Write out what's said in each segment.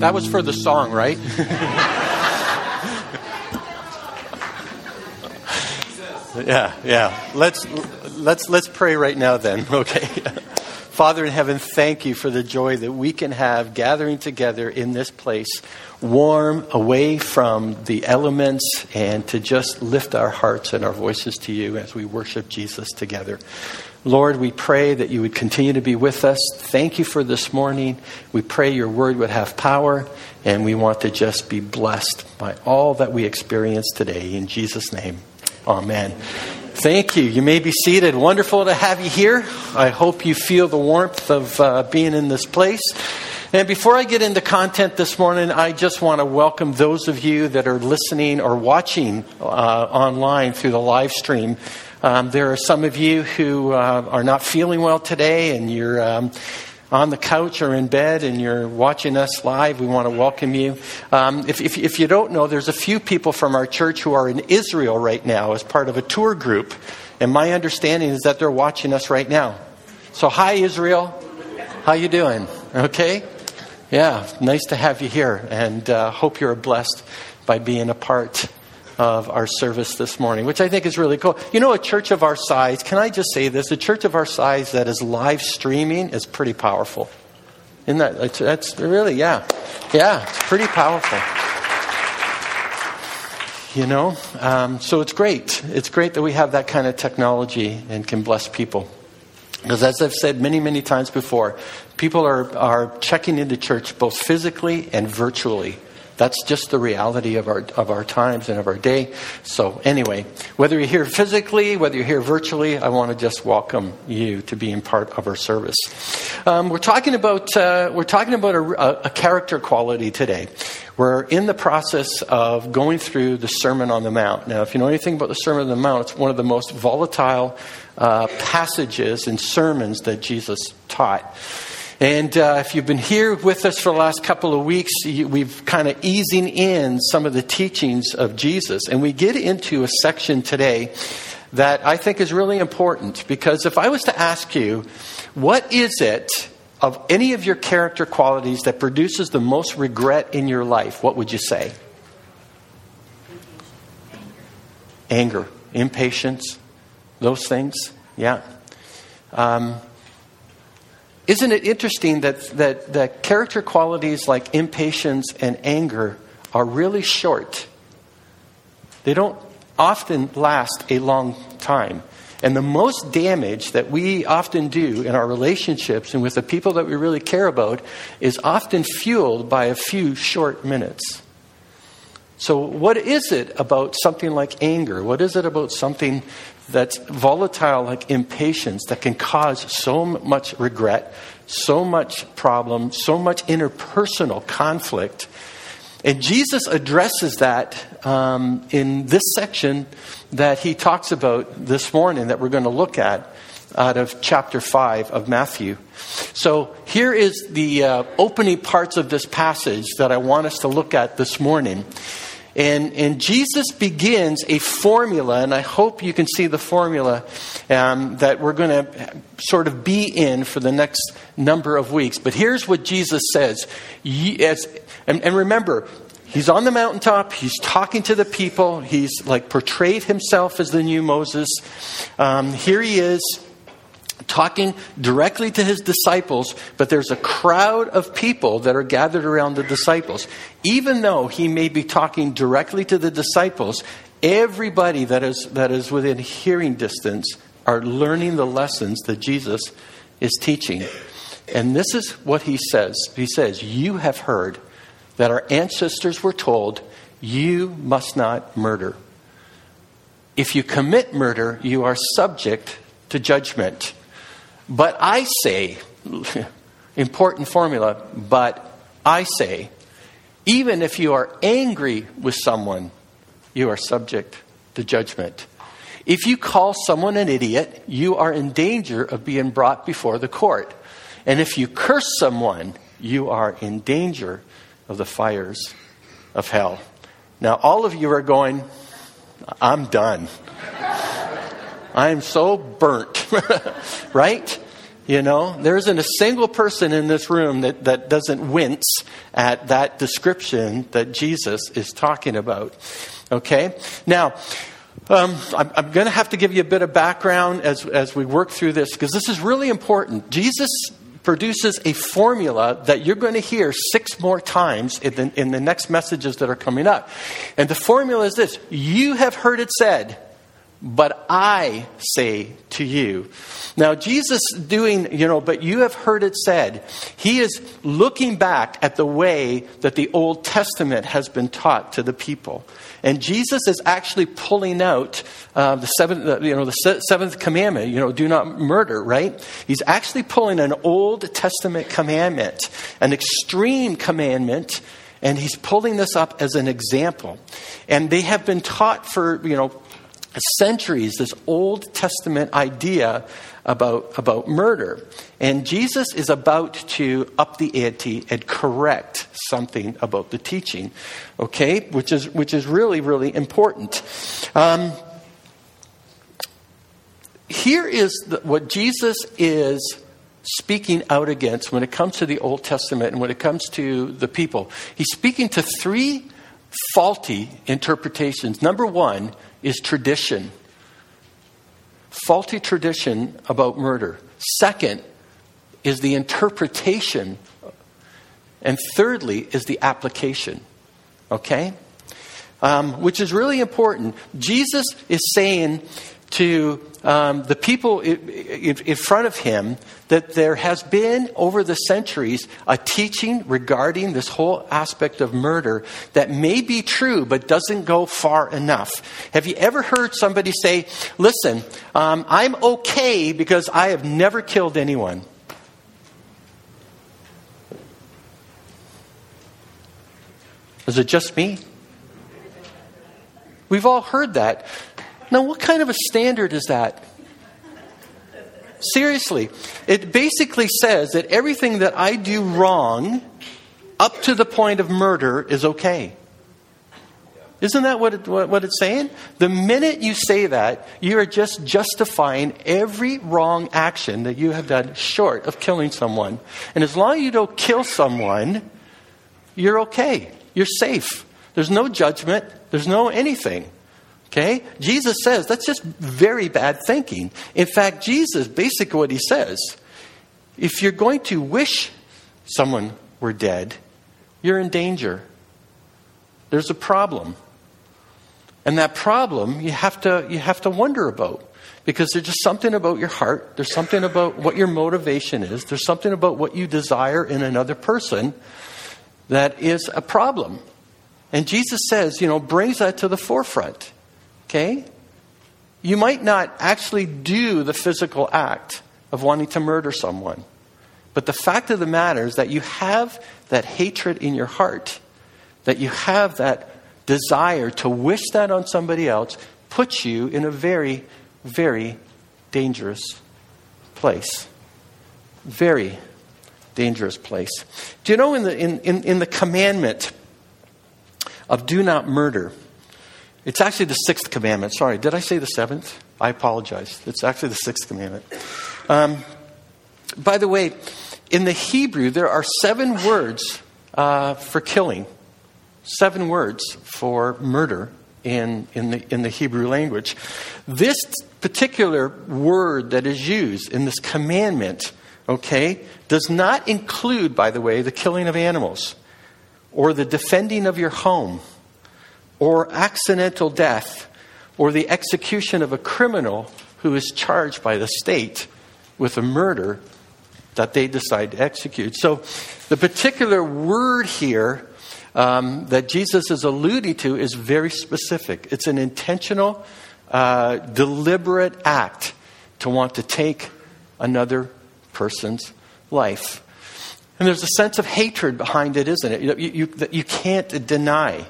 That was for the song, right? yeah, yeah. Let's let's let's pray right now then. Okay. Father in heaven, thank you for the joy that we can have gathering together in this place, warm, away from the elements, and to just lift our hearts and our voices to you as we worship Jesus together. Lord, we pray that you would continue to be with us. Thank you for this morning. We pray your word would have power, and we want to just be blessed by all that we experience today. In Jesus' name, amen. Thank you. You may be seated. Wonderful to have you here. I hope you feel the warmth of uh, being in this place. And before I get into content this morning, I just want to welcome those of you that are listening or watching uh, online through the live stream. Um, there are some of you who uh, are not feeling well today, and you're. Um, on the couch or in bed and you're watching us live, we want to welcome you. Um, if, if, if, you don't know, there's a few people from our church who are in Israel right now as part of a tour group. And my understanding is that they're watching us right now. So, hi, Israel. How you doing? Okay? Yeah, nice to have you here. And uh, hope you're blessed by being a part of our service this morning, which I think is really cool. You know, a church of our size, can I just say this? A church of our size that is live streaming is pretty powerful. Isn't that, that's really, yeah. Yeah, it's pretty powerful. You know, um, so it's great. It's great that we have that kind of technology and can bless people. Because as I've said many, many times before, people are, are checking into church both physically and virtually. That's just the reality of our, of our times and of our day. So, anyway, whether you're here physically, whether you're here virtually, I want to just welcome you to being part of our service. Um, we're talking about, uh, we're talking about a, a character quality today. We're in the process of going through the Sermon on the Mount. Now, if you know anything about the Sermon on the Mount, it's one of the most volatile uh, passages and sermons that Jesus taught. And uh, if you've been here with us for the last couple of weeks, we've kind of easing in some of the teachings of Jesus. And we get into a section today that I think is really important because if I was to ask you, what is it of any of your character qualities that produces the most regret in your life, what would you say? Anger, impatience, those things. Yeah. Um, isn't it interesting that, that, that character qualities like impatience and anger are really short? They don't often last a long time. And the most damage that we often do in our relationships and with the people that we really care about is often fueled by a few short minutes. So, what is it about something like anger? What is it about something that's volatile like impatience that can cause so much regret, so much problem, so much interpersonal conflict? And Jesus addresses that um, in this section that he talks about this morning that we're going to look at out of chapter 5 of Matthew. So here is the uh, opening parts of this passage that I want us to look at this morning. And, and Jesus begins a formula, and I hope you can see the formula um, that we're going to sort of be in for the next number of weeks. But here's what Jesus says. And, and remember, he's on the mountaintop, he's talking to the people, he's like portrayed himself as the new Moses. Um, here he is talking directly to his disciples, but there's a crowd of people that are gathered around the disciples. Even though he may be talking directly to the disciples, everybody that is, that is within hearing distance are learning the lessons that Jesus is teaching. And this is what he says He says, You have heard that our ancestors were told, You must not murder. If you commit murder, you are subject to judgment. But I say, important formula, but I say, even if you are angry with someone, you are subject to judgment. If you call someone an idiot, you are in danger of being brought before the court. And if you curse someone, you are in danger of the fires of hell. Now, all of you are going, I'm done. I am so burnt, right? You know, there isn't a single person in this room that, that doesn't wince at that description that Jesus is talking about. Okay? Now, um, I'm, I'm going to have to give you a bit of background as, as we work through this because this is really important. Jesus produces a formula that you're going to hear six more times in the, in the next messages that are coming up. And the formula is this You have heard it said, but I say to you. Now, Jesus doing, you know, but you have heard it said, he is looking back at the way that the Old Testament has been taught to the people. And Jesus is actually pulling out uh, the seventh, uh, you know, the seventh commandment, you know, do not murder, right? He's actually pulling an Old Testament commandment, an extreme commandment, and he's pulling this up as an example. And they have been taught for, you know, centuries this Old Testament idea about, about murder. And Jesus is about to up the ante and correct something about the teaching, okay? Which is, which is really, really important. Um, here is the, what Jesus is speaking out against when it comes to the Old Testament and when it comes to the people. He's speaking to three faulty interpretations. Number one, is tradition. Faulty tradition about murder. Second is the interpretation. And thirdly is the application. Okay? Um, which is really important. Jesus is saying to um, the people in front of him that there has been over the centuries a teaching regarding this whole aspect of murder that may be true but doesn't go far enough. Have you ever heard somebody say, Listen, um, I'm okay because I have never killed anyone? Is it just me? We've all heard that. Now, what kind of a standard is that? Seriously, it basically says that everything that I do wrong up to the point of murder is okay. Isn't that what, it, what, it's saying? The minute you say that, you are just justifying every wrong action that you have done short of killing someone. And as long as you don't kill someone, you're okay. You're safe. There's no judgment, there's no anything. Okay? Jesus says that's just very bad thinking. In fact, Jesus, basically what he says, if you're going to wish someone were dead, you're in danger. There's a problem. And that problem you have to you have to wonder about. Because there's just something about your heart, there's something about what your motivation is, there's something about what you desire in another person that is a problem. And Jesus says, you know, brings that to the forefront. Okay? You might not actually do the physical act of wanting to murder someone. But the fact of the matter is that you have that hatred in your heart, that you have that desire to wish that on somebody else, puts you in a very, very dangerous place. Very dangerous place. Do you know in the, in, in, in the commandment of do not murder, it's actually the sixth commandment. Sorry, did I say the seventh? I apologize. It's actually the sixth commandment. Um, by the way, in the Hebrew, there are seven words uh, for killing, seven words for murder in, in, the, in the Hebrew language. This particular word that is used in this commandment, okay, does not include, by the way, the killing of animals or the defending of your home or accidental death or the execution of a criminal who is charged by the state with a murder that they decide to execute. So, the particular word here um, that Jesus is alluding to is very specific. It's an intentional, uh, deliberate act to want to take another person's life. And there's a sense of hatred behind it, isn't it? You, you, you can't deny.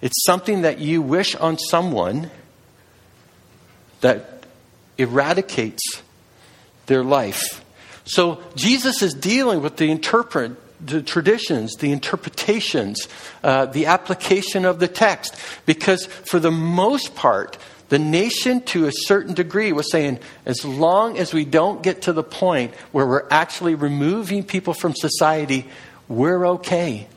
It's something that you wish on someone that eradicates their life. So Jesus is dealing with the interpret, the traditions, the interpretations, uh, the application of the text, because for the most part, The nation, to a certain degree, was saying, as long as we don't get to the point where we're actually removing people from society, we're okay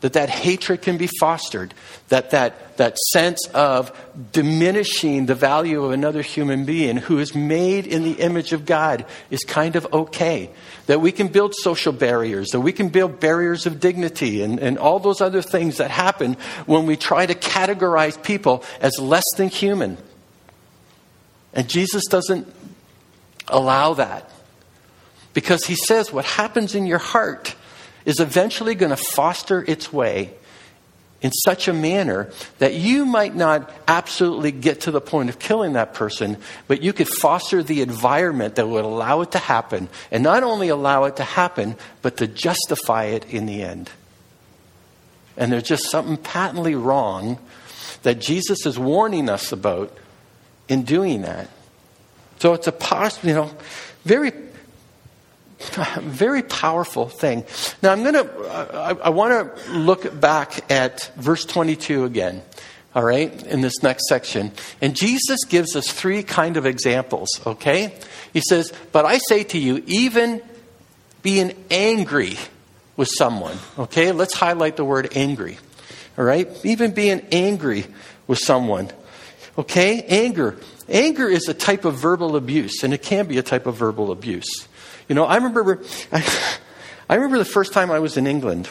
that that hatred can be fostered, that, that that sense of diminishing the value of another human being who is made in the image of God is kind of okay. That we can build social barriers, that we can build barriers of dignity, and, and all those other things that happen when we try to categorize people as less than human. And Jesus doesn't allow that. Because he says what happens in your heart is eventually going to foster its way in such a manner that you might not absolutely get to the point of killing that person, but you could foster the environment that would allow it to happen. And not only allow it to happen, but to justify it in the end. And there's just something patently wrong that Jesus is warning us about in doing that. So it's a pos- you know, very very powerful thing. Now, I'm going to, I, I want to look back at verse 22 again, all right, in this next section. And Jesus gives us three kind of examples, okay? He says, But I say to you, even being angry with someone, okay? Let's highlight the word angry, all right? Even being angry with someone, okay? Anger. Anger is a type of verbal abuse, and it can be a type of verbal abuse. You know, I remember, I, I remember the first time I was in England.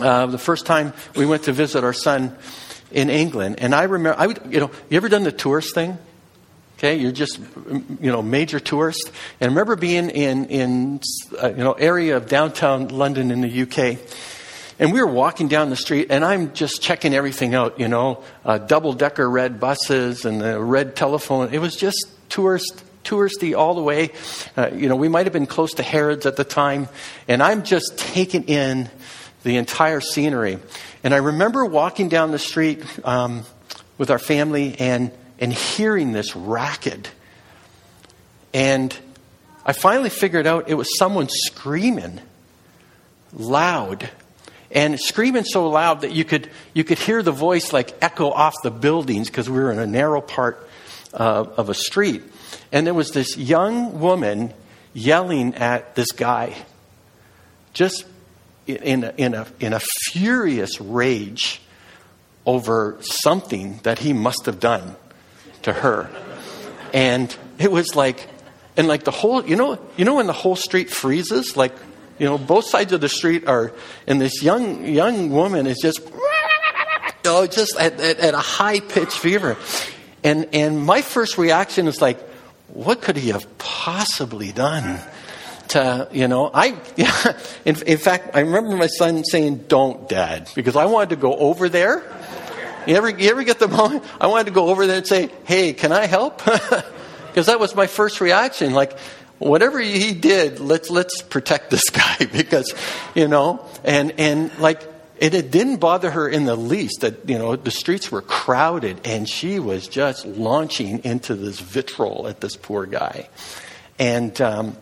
Uh, the first time we went to visit our son in England, and I remember, I would, you know, you ever done the tourist thing? Okay, you're just, you know, major tourist. And I remember being in, in uh, you know, area of downtown London in the UK. And we were walking down the street, and I'm just checking everything out, you know, uh, double decker red buses and the red telephone. It was just tourist touristy all the way. Uh, you know, we might have been close to Harrods at the time, and I'm just taking in the entire scenery. And I remember walking down the street um, with our family and, and hearing this racket. And I finally figured out it was someone screaming loud and screaming so loud that you could you could hear the voice like echo off the buildings because we were in a narrow part uh, of a street and there was this young woman yelling at this guy, just in a, in a, in a furious rage over something that he must have done to her. And it was like, and like the whole, you know, you know when the whole street freezes, like, you know, both sides of the street are, and this young young woman is just, you know, just at, at, at a high pitched fever, and and my first reaction is like, what could he have possibly done? To, you know, I, yeah, in, in fact, I remember my son saying, don't, dad, because I wanted to go over there. You ever, you ever get the moment? I wanted to go over there and say, hey, can I help? Because that was my first reaction. Like, whatever he did, let's, let's protect this guy because, you know, and, and like, and it didn't bother her in the least that, you know, the streets were crowded and she was just launching into this vitriol at this poor guy. And um,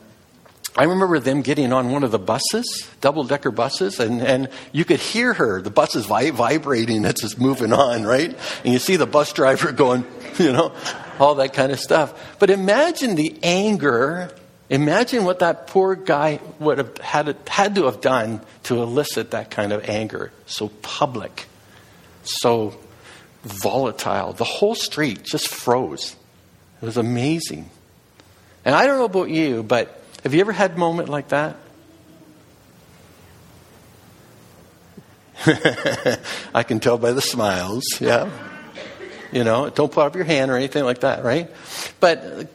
I remember them getting on one of the buses, double decker buses, and, and you could hear her. The bus is vi- vibrating as it's moving on, right? And you see the bus driver going, you know, all that kind of stuff. But imagine the anger Imagine what that poor guy would have had, had to have done to elicit that kind of anger. So public, so volatile. The whole street just froze. It was amazing. And I don't know about you, but have you ever had a moment like that? I can tell by the smiles, yeah. You know, don't put up your hand or anything like that, right? But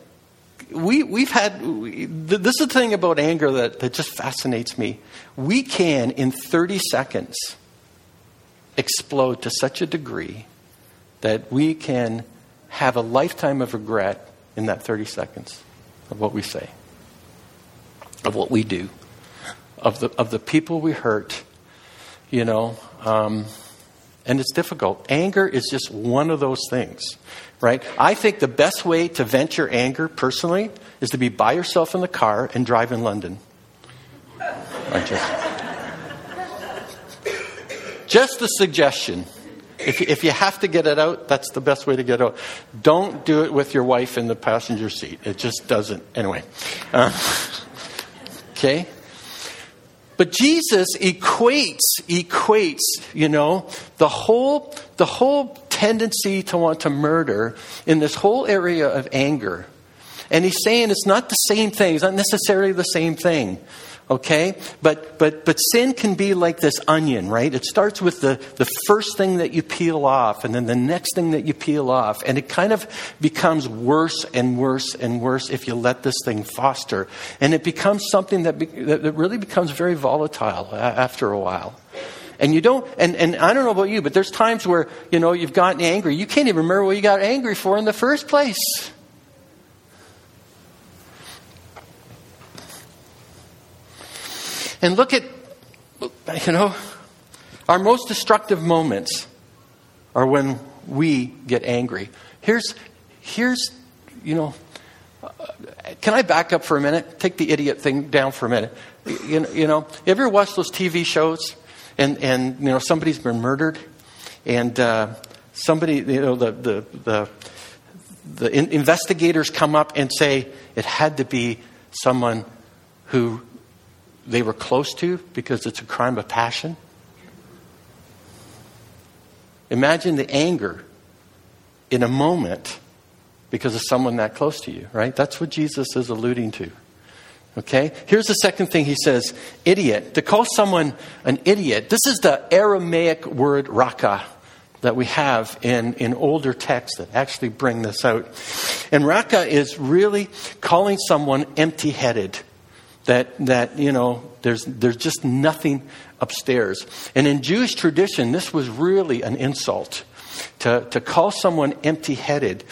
we, we've had, we, this is the thing about anger that, that just fascinates me. We can, in 30 seconds, explode to such a degree that we can have a lifetime of regret in that 30 seconds of what we say, of what we do, of the, of the people we hurt, you know. Um, and it's difficult. Anger is just one of those things right? I think the best way to vent your anger personally is to be by yourself in the car and drive in London. Just, just a suggestion. If, if you have to get it out, that's the best way to get out. Don't do it with your wife in the passenger seat. It just doesn't. Anyway. Uh, okay? But Jesus equates, equates, you know, the whole, the whole tendency to want to murder in this whole area of anger. And he's saying it's not the same thing, it's not necessarily the same thing. Okay? But, but, but sin can be like this onion, right? It starts with the, the first thing that you peel off, and then the next thing that you peel off. And it kind of becomes worse and worse and worse if you let this thing foster. And it becomes something that, be, that really becomes very volatile after a while. And you don't, and, and I don't know about you, but there's times where, you know, you've gotten angry. You can't even remember what you got angry for in the first place. And look at, you know, our most destructive moments are when we get angry. Here's, here's, you know, can I back up for a minute? Take the idiot thing down for a minute. You know, you know ever watch those TV shows and, and you know, somebody's been murdered and uh, somebody, you know, the, the, the, the in- investigators come up and say it had to be someone who they were close to because it's a crime of passion. Imagine the anger in a moment because of someone that close to you, right? That's what Jesus is alluding to. Okay? Here's the second thing he says idiot. To call someone an idiot, this is the Aramaic word raka that we have in, in older texts that actually bring this out. And raka is really calling someone empty headed that, that you know, there's, there's just nothing upstairs. And in Jewish tradition, this was really an insult. To, to call someone empty headed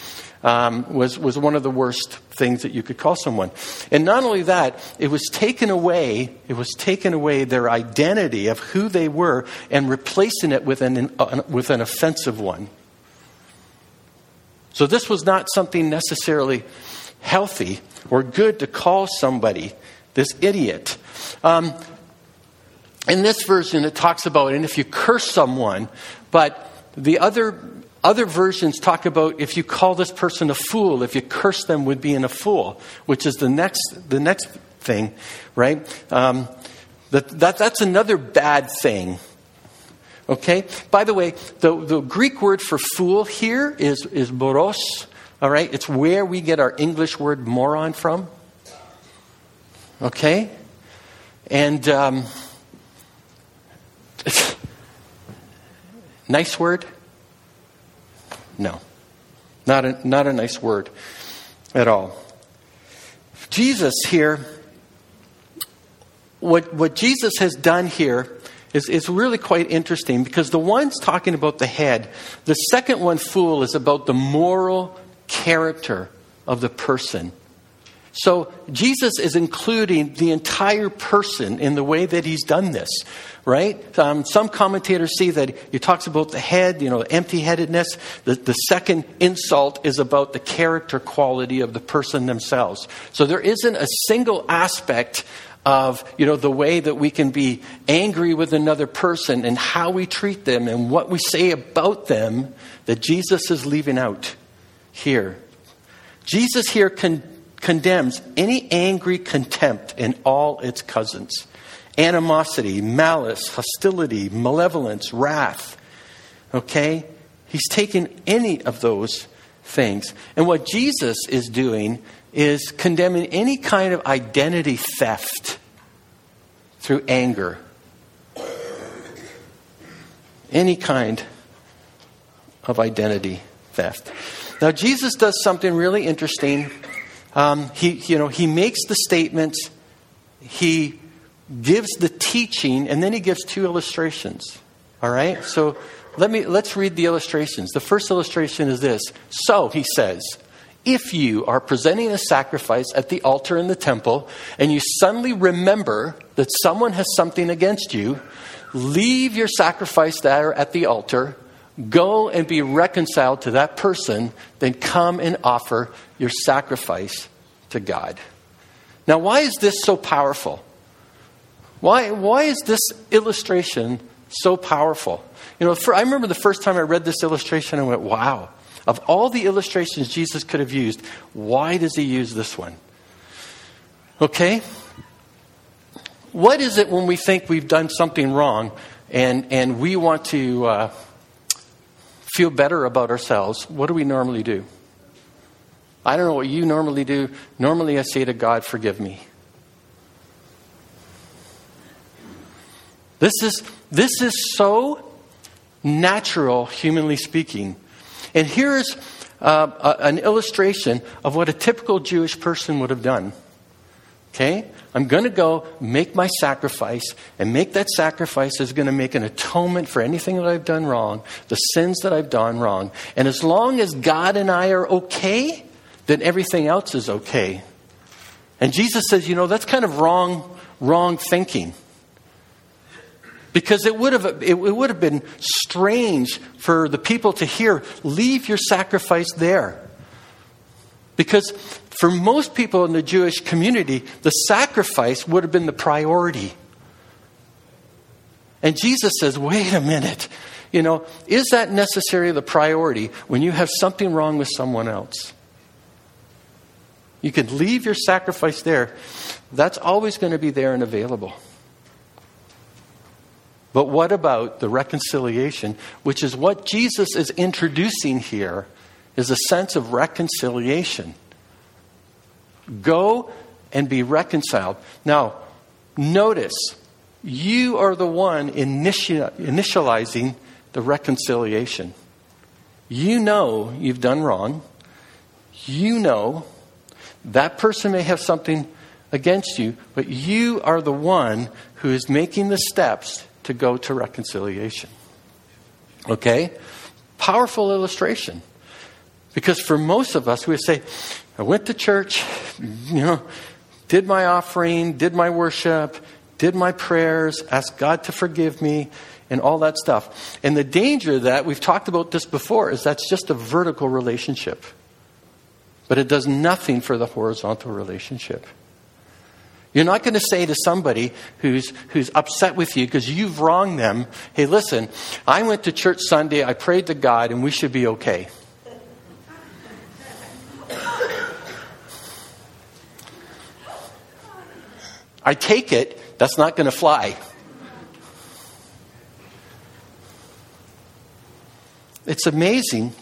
um, was, was one of the worst things that you could call someone. And not only that, it was taken away, it was taken away their identity of who they were and replacing it with an, uh, with an offensive one. So this was not something necessarily healthy or good to call somebody this idiot. Um, in this version, it talks about, and if you curse someone, but the other other versions talk about if you call this person a fool, if you curse them with being a fool, which is the next the next thing, right? Um, that, that that's another bad thing. Okay. By the way, the, the Greek word for fool here is is moros. All right, it's where we get our English word moron from. Okay? And um, nice word? No. Not a, not a nice word at all. Jesus here, what, what Jesus has done here is, is really quite interesting because the one's talking about the head. The second one, fool, is about the moral character of the person. So Jesus is including the entire person in the way that he's done this, right? Um, some commentators see that he talks about the head, you know, empty headedness. The, the second insult is about the character quality of the person themselves. So there isn't a single aspect of you know the way that we can be angry with another person and how we treat them and what we say about them that Jesus is leaving out here. Jesus here can condemns any angry contempt in all its cousins animosity, malice, hostility, malevolence, wrath. Okay? He's taken any of those things. And what Jesus is doing is condemning any kind of identity theft through anger. Any kind of identity theft. Now, Jesus does something really interesting um, he, you know, he makes the statement, he gives the teaching, and then he gives two illustrations. All right? So let me, let's read the illustrations. The first illustration is this. So, he says, if you are presenting a sacrifice at the altar in the temple and you suddenly remember that someone has something against you, leave your sacrifice there at the altar, go and be reconciled to that person, then come and offer your sacrifice to God. Now, why is this so powerful? Why, why is this illustration So powerful. You know, for, I remember the first time I read this illustration, I went, wow. Of all the illustrations Jesus could have used, why does he use this one? Okay? What is it when we think we've done something wrong and, and we want to uh, feel better about ourselves? What do we normally do? I don't know what you normally do. Normally, I say to God, Forgive me. This is, this is so natural, humanly speaking. And here's uh, a, an illustration of what a typical Jewish person would have done. Okay? I'm going to go make my sacrifice, and make that sacrifice is going to make an atonement for anything that I've done wrong, the sins that I've done wrong. And as long as God and I are okay, then everything else is okay. And Jesus says, you know, that's kind of wrong, wrong thinking. Because it would have, it would have been strange for the people to hear, leave your sacrifice there. Because for most people in the Jewish community, the sacrifice would have been the priority. And Jesus says, wait a minute. You know, is that necessarily the priority when you have something wrong with someone else? You can leave your sacrifice there. That's always going to be there and available. But what about the reconciliation, which is what Jesus is introducing here, is a sense of reconciliation. Go and be reconciled. Now, notice, you are the one initi- initializing the reconciliation. You know you've done wrong. You know that person may have something against you, but you are the one who is making the steps to go to reconciliation. Okay? Powerful illustration. Because for most of us, we say, I went to church, you know, did my offering, did my worship, did my prayers, asked God to forgive me, and all that stuff. And the danger that, we've talked about this before, is that's just a vertical relationship. But it does nothing for the horizontal relationship. You're not going to say to somebody who's, who's upset with you because you've wronged them, hey, listen, I went to church Sunday, I prayed to God, and we should be okay. I take it that's not going to fly. It's amazing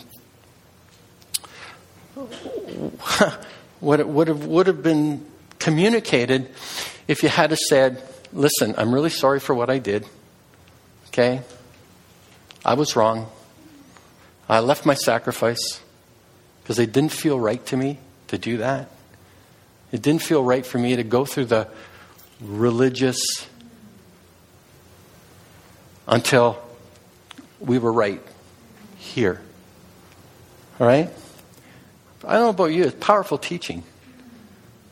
what it would have, would have been communicated if you had said, Listen, I'm really sorry for what I did. Okay? I was wrong. I left my sacrifice because it didn't feel right to me to do that. It didn't feel right for me to go through the religious until we were right here. All right? I don't know about you, it's powerful teaching.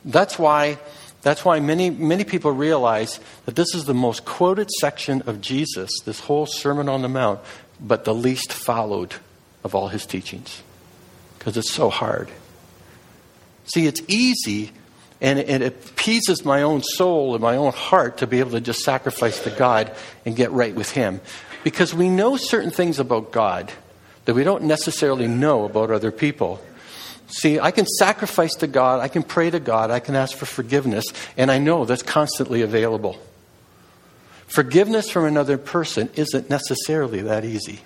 That's why, that's why many, many people realize that this is the most quoted section of Jesus, this whole Sermon on the Mount, but the least followed of all his teachings. Because it's so hard. See, it's easy and it, it appeases my own soul and my own heart to be able to just sacrifice to God and get right with Him. Because we know certain things about God that we don't necessarily know about other people. See, I can sacrifice to God, I can pray to God, I can ask for forgiveness, and I know that's constantly available. Forgiveness from another person isn't necessarily that easy.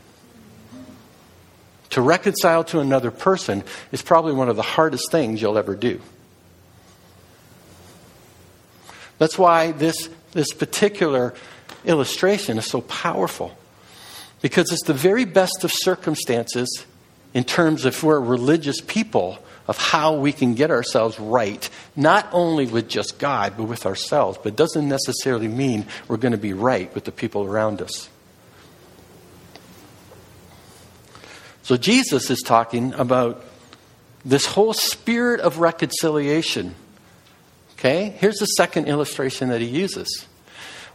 To reconcile to another person is probably one of the hardest things you'll ever do. That's why this, this particular illustration is so powerful. Because it's the very best of circumstances in terms of we're religious people of how we can get ourselves right, not only with just God, but with ourselves. But doesn't necessarily mean we're going to be right with the people around us. So Jesus is talking about this whole spirit of reconciliation. Okay? Here's the second illustration that he uses.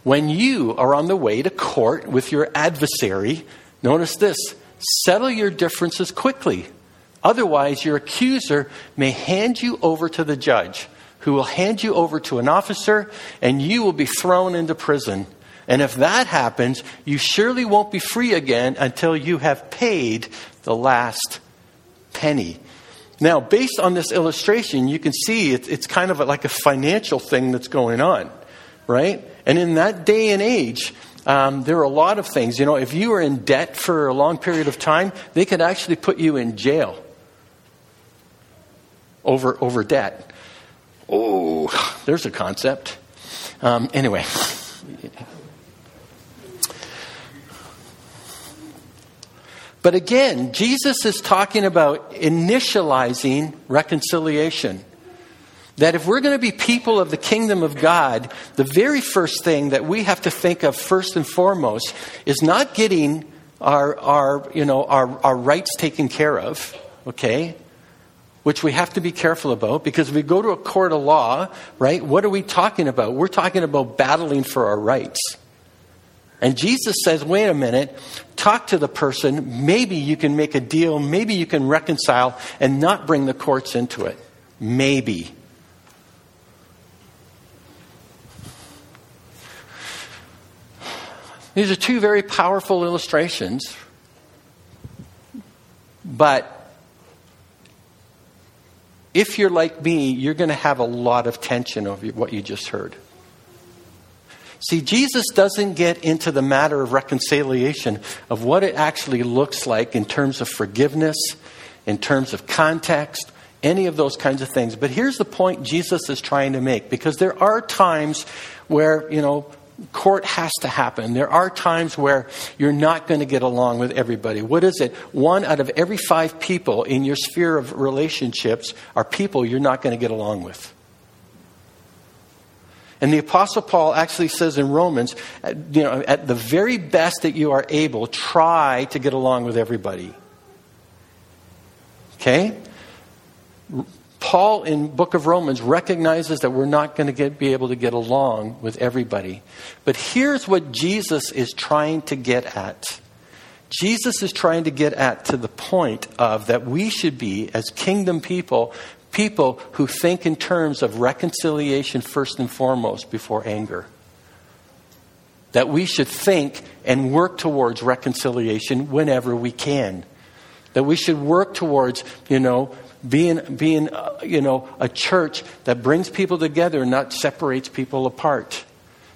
When you are on the way to court with your adversary, notice this Settle your differences quickly. Otherwise, your accuser may hand you over to the judge, who will hand you over to an officer, and you will be thrown into prison. And if that happens, you surely won't be free again until you have paid the last penny. Now, based on this illustration, you can see it's kind of like a financial thing that's going on, right? And in that day and age, um, there are a lot of things. You know, if you are in debt for a long period of time, they could actually put you in jail over, over debt. Oh, there's a concept. Um, anyway. But again, Jesus is talking about initializing reconciliation. That if we're going to be people of the kingdom of God, the very first thing that we have to think of first and foremost is not getting our, our, you know, our, our rights taken care of, okay? Which we have to be careful about because if we go to a court of law, right, what are we talking about? We're talking about battling for our rights. And Jesus says, wait a minute, talk to the person. Maybe you can make a deal. Maybe you can reconcile and not bring the courts into it. Maybe. These are two very powerful illustrations, but if you're like me, you're going to have a lot of tension over what you just heard. See, Jesus doesn't get into the matter of reconciliation, of what it actually looks like in terms of forgiveness, in terms of context, any of those kinds of things. But here's the point Jesus is trying to make because there are times where, you know, court has to happen. There are times where you're not going to get along with everybody. What is it? One out of every five people in your sphere of relationships are people you're not going to get along with. And the Apostle Paul actually says in Romans, you know, at the very best that you are able, try to get along with everybody. Okay? Paul in book of Romans recognizes that we're not going to get, be able to get along with everybody. But here's what Jesus is trying to get at. Jesus is trying to get at to the point of that we should be, as kingdom people, people who think in terms of reconciliation first and foremost before anger. That we should think and work towards reconciliation whenever we can. That we should work towards, you know, being, being uh, you know, a church that brings people together and not separates people apart.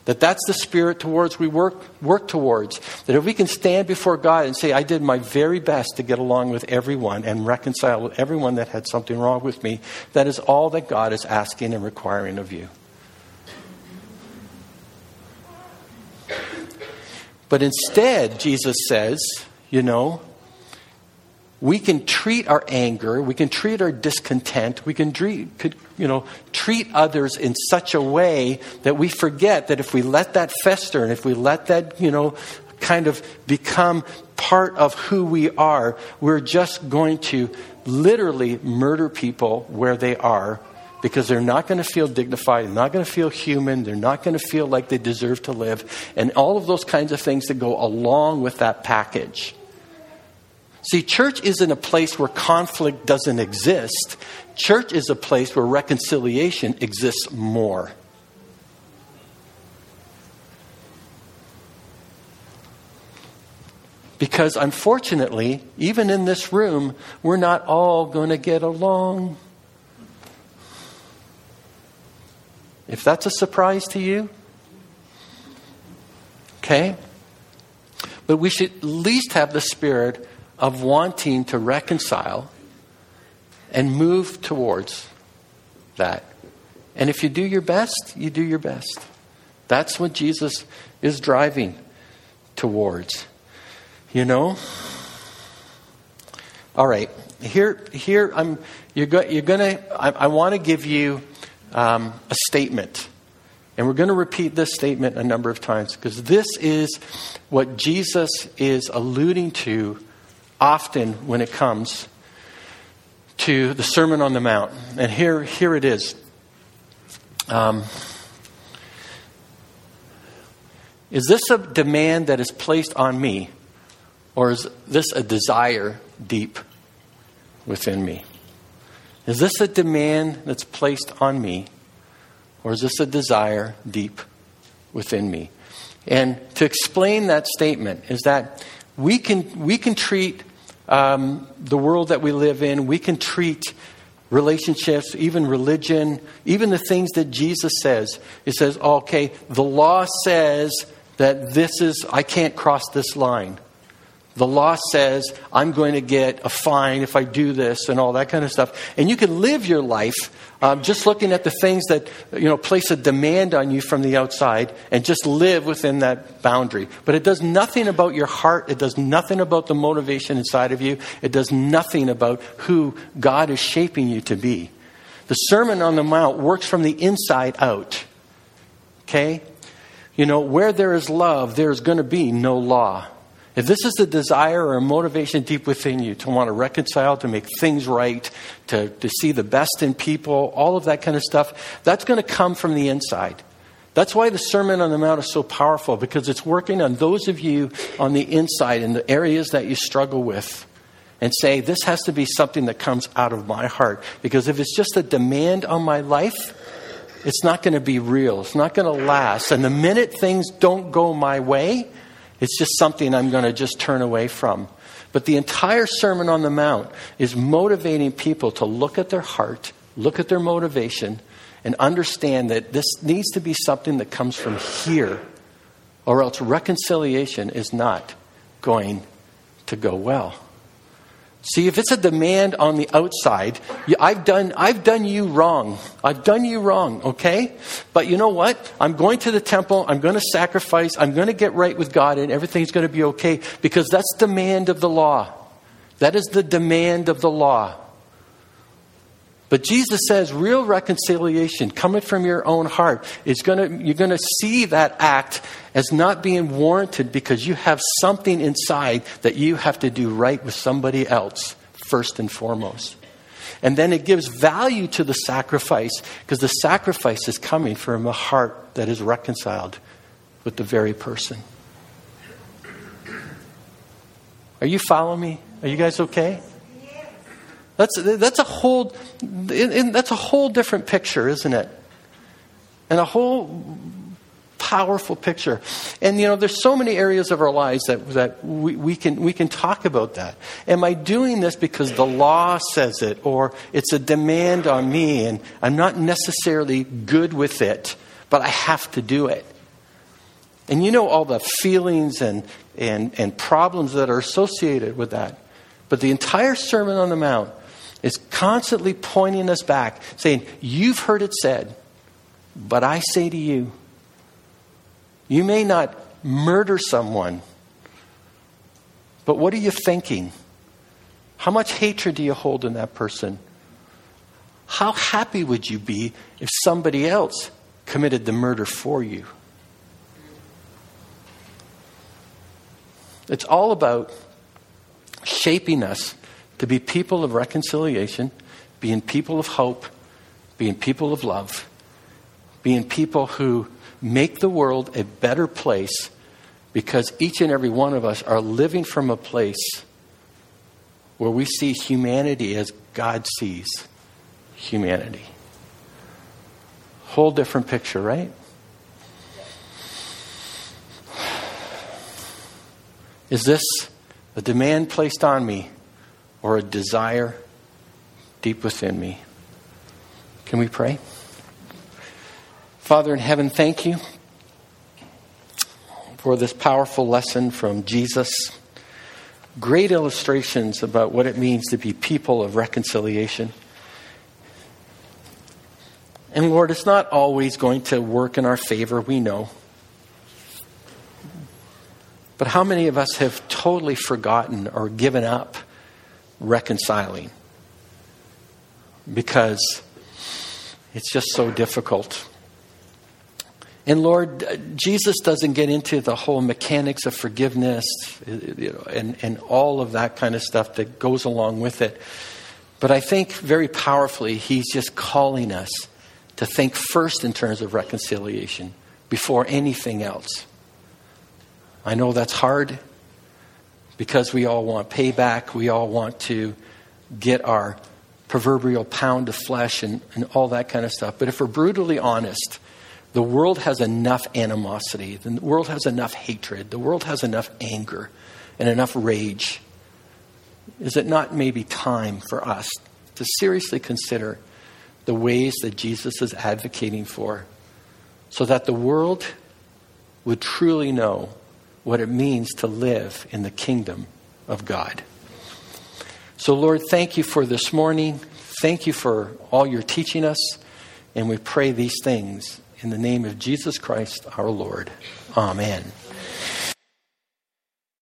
That that's the spirit towards we work, work towards. That if we can stand before God and say, I did my very best to get along with everyone and reconcile with everyone that had something wrong with me, that is all that God is asking and requiring of you. But instead, Jesus says, you know, we can treat our anger, we can treat our discontent, we can treat, you know, treat others in such a way that we forget that if we let that fester and if we let that, you know, kind of become part of who we are, we're just going to literally murder people where they are because they're not going to feel dignified, they're not going to feel human, they're not going to feel like they deserve to live, and all of those kinds of things that go along with that package. See, church isn't a place where conflict doesn't exist. Church is a place where reconciliation exists more. Because unfortunately, even in this room, we're not all going to get along. If that's a surprise to you, okay? But we should at least have the spirit of wanting to reconcile and move towards that. And if you do your best, you do your best. That's what Jesus is driving towards. You know? All right. Here, here I'm, you're, go, you're to, I, I want to give you um, a statement. And we're going to repeat this statement a number of times because this is what Jesus is alluding to often when it comes to the Sermon on the Mount. And here, here it is. Um, is this a demand that is placed on me, or is this a desire deep within me? Is this a demand that's placed on me, or is this a desire deep within me? And to explain that statement is that we can, we can treat um, the world that we live in, we can treat relationships, even religion, even the things that Jesus says. It says, okay, the law says that this is, I can't cross this line. The law says I'm going to get a fine if I do this and all that kind of stuff. And you can live your life um, just looking at the things that you know place a demand on you from the outside and just live within that boundary. But it does nothing about your heart. It does nothing about the motivation inside of you. It does nothing about who God is shaping you to be. The Sermon on the Mount works from the inside out. Okay? You know, where there is love, there is going to be no law. If this is a desire or motivation deep within you to want to reconcile, to make things right, to, to see the best in people, all of that kind of stuff, that's going to come from the inside. That's why the Sermon on the Mount is so powerful, because it's working on those of you on the inside in the areas that you struggle with. And say, this has to be something that comes out of my heart. Because if it's just a demand on my life, it's not going to be real. It's not going to last. And the minute things don't go my way, it's just something I'm going to just turn away from. But the entire Sermon on the Mount is motivating people to look at their heart, look at their motivation, and understand that this needs to be something that comes from here, or else reconciliation is not going to go well. See, if it's a demand on the outside, I've done, I've done you wrong. I've done you wrong, okay? But you know what? I'm going to the temple. I'm going to sacrifice. I'm going to get right with God, and everything's going to be okay because that's demand of the law. That is the demand of the law. But Jesus says real reconciliation coming from your own heart is going to, you're going to see that act as not being warranted because you have something inside that you have to do right with somebody else, first and foremost. And then it gives value to the sacrifice because the sacrifice is coming from a heart that is reconciled with the very person. Are you following me? Are you guys okay? That's, that's, a whole, that's a whole different picture, isn't it? And a whole powerful picture. And, you know, there's so many areas of our lives that, that we, we, can, we can talk about that. Am I doing this because the law says it, or it's a demand on me, and I'm not necessarily good with it, but I have to do it? And you know all the feelings and, and, and problems that are associated with that. But the entire Sermon on the Mount is constantly pointing us back, saying, You've heard it said, but I say to you, you may not murder someone, but what are you thinking? How much hatred do you hold in that person? How happy would you be if somebody else committed the murder for you? It's all about shaping us to be people of reconciliation, being people of hope, being people of love, being people who make the world a better place because each and every one of us are living from a place where we see humanity as God sees humanity. Whole different picture, right? Is this a demand placed on me or a desire deep within me. Can we pray? Father in heaven, thank you for this powerful lesson from Jesus. Great illustrations about what it means to be people of reconciliation. And Lord, it's not always going to work in our favor, we know. But how many of us have totally forgotten or given up reconciling because it's just so difficult. And Lord, uh, Jesus doesn't get into the whole mechanics of forgiveness uh, you know, and, and all of that kind of stuff that goes along with it. But I think very powerfully, he's just calling us to think first in terms of reconciliation before anything else. I know that's hard because we all want payback. We all want to get our proverbial pound of flesh and, and all that kind of stuff. But if we're brutally honest, The world has enough animosity. The world has enough hatred. The world has enough anger and enough rage. Is it not maybe time for us to seriously consider the ways that Jesus is advocating for so that the world would truly know what it means to live in the kingdom of God? So, Lord, thank you for this morning. Thank you for all you're teaching us. And we pray these things in the name of Jesus Christ our Lord. Amen.